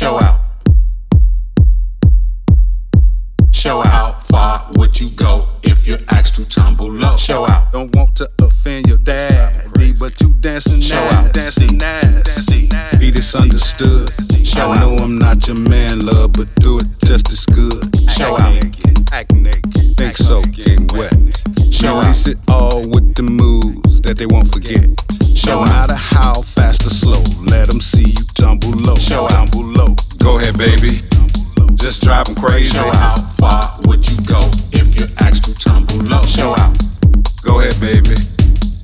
Show out. Show out. How far would you go if you're asked to tumble low? Show out. Don't want to offend your daddy, but you dancing Show nasty, out. dancing nasty. Be misunderstood. Show I know I'm not your man, love, but do it just as good. Show Act out. naked, act naked, think so, getting wet. Show Release it all with the moves that they won't forget. Show no out. matter how fast or slow, let them see you tumble low, Show out. Baby. Just drive 'em crazy. Show out. How far would you go if you're asked to tumble low? Show out. Go ahead, baby.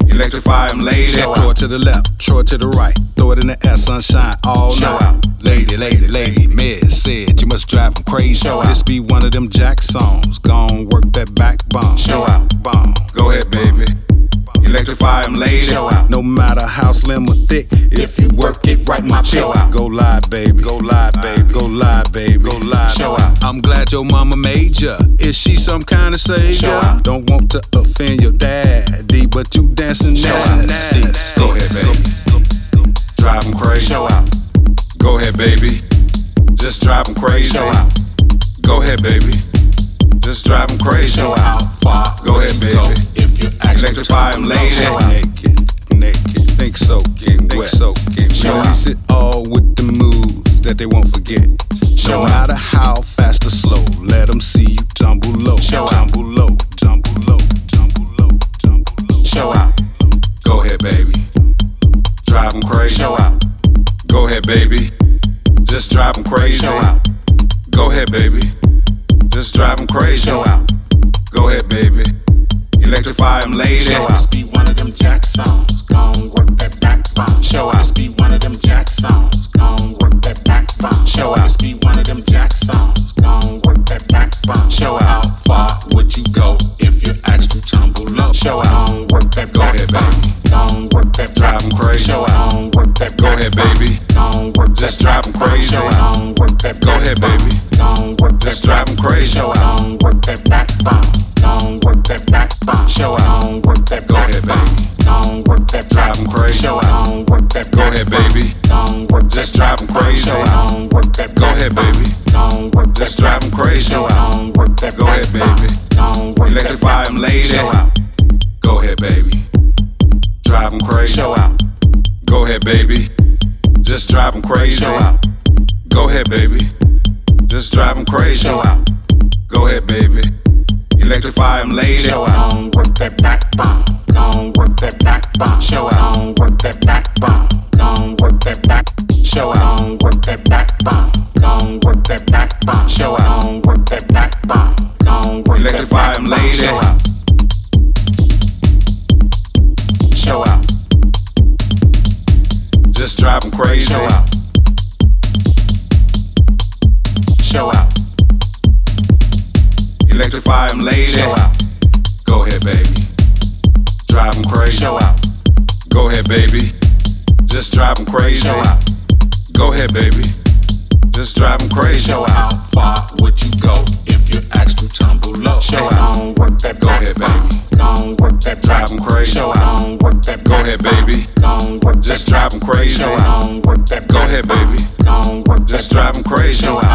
Electrify Electrify 'em, lady. Show Throw out. it to the left, throw it to the right. Throw it in the air, sunshine all Show night. out. Lady, lady, lady, Miz said you must drive 'em crazy. Show this out. be one of them Jack songs. Gon' work that backbone. Show out. Bomb. Go ahead, baby. Electrify 'em, lady. Show out. No matter how slim or thick, If you work it right, my Show chick. out. Go live, baby. Go live, baby. Go live, baby. Go live. Show out. I'm glad your mama made ya. Is she some kind of savior? Show out. Don't want to offend your daddy, but you dancing Show nasty. Go ahead, baby. Drive crazy. Show out. Go ahead, baby. Just drive crazy. Show out. Go ahead, baby. Just drive crazy. Show out. Go ahead, baby. Electrify 'em, tumble low? lady. Show out. Naked, naked. Think so, getting wet. So, getting Show wet. out. Release it all with the moves that they won't forget. Show no out. matter how fast or slow, let them see you tumble low. Show out. tumble low, tumble low, tumble low, tumble low. Show out. Go ahead, baby. Drive 'em crazy. Show out. Go ahead, baby. Just drive 'em crazy. Show out. Go ahead, baby. Just drive 'em crazy. Show out. Go ahead, baby. Electrify 'em, lady. Show. This be one of them Jack songs. Gon' work that backbone. Show. This be one of them Jack songs. Gon' work that backbone. Show. This be one of them Jack songs. Gon' work that backbone. Show. How far would you go if asked to tumble low? Show out. Gon' work that Go ahead, backbone. Gon' work that Drive 'em crazy. Show out. Gon' work that Go ahead, baby. Gon' work Just that drive 'em crazy. Show out. Gon' work that Go ahead, baby. Gon' work Just that drive 'em crazy. Show out. Gon' work that backbone. Go ahead, baby. Crazy. Go ahead, baby. 'em crazy. Go ahead, baby. Electrify 'em, lady. Go ahead, baby. Crazy. Show out. Go ahead, baby. Just drive crazy. Show out. Go ahead, baby. Just drive crazy. Show out. Go ahead, baby. Lady. Show work that backbone. Gon' work that backbone. Uh, show out. Gon' work that backbone. Uh, Gon' work that back. Show out. Gon' work that backbone. Uh, Gon' work that backbone. Show out. Gon' work that backbone. Gon' work that Electrify 'em, backbone. lady. Show out. Show out. Just drive 'em crazy. Show out. Show out. Electrify lady. Show out. Go ahead, baby. Drive 'em crazy. Show out. Go ahead, baby. Just drive 'em crazy. Show out. Go ahead, baby. Just drive 'em crazy. Show out. How far would you go if you're asked to tumble low? Show out. Gon' work that Go ahead, baby. Gon' work that Drive 'em crazy. Show out. Gon' work that Go ahead, baby. Gon' work Just drive 'em crazy. Show out. Gon' work that Go ahead, baby. Gon' work Just drive 'em crazy. Show out.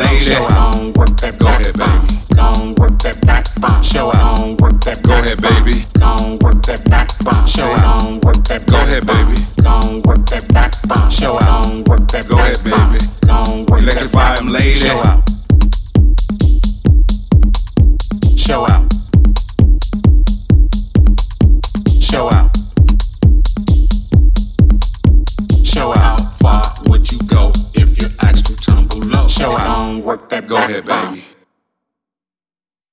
Lady. Show out. Work that Go ahead, baby. Gon' work that backbone. Show out. Gon' work that Go ahead, baby. Gon' work that backbone. Show out. Work that Go ahead, baby. Gon' work that backbone. Show out. Work that Go ahead, baby. Gon' work that Electrify 'em, lady. Show out. Show out. Show out. Show out. Go ahead, baby.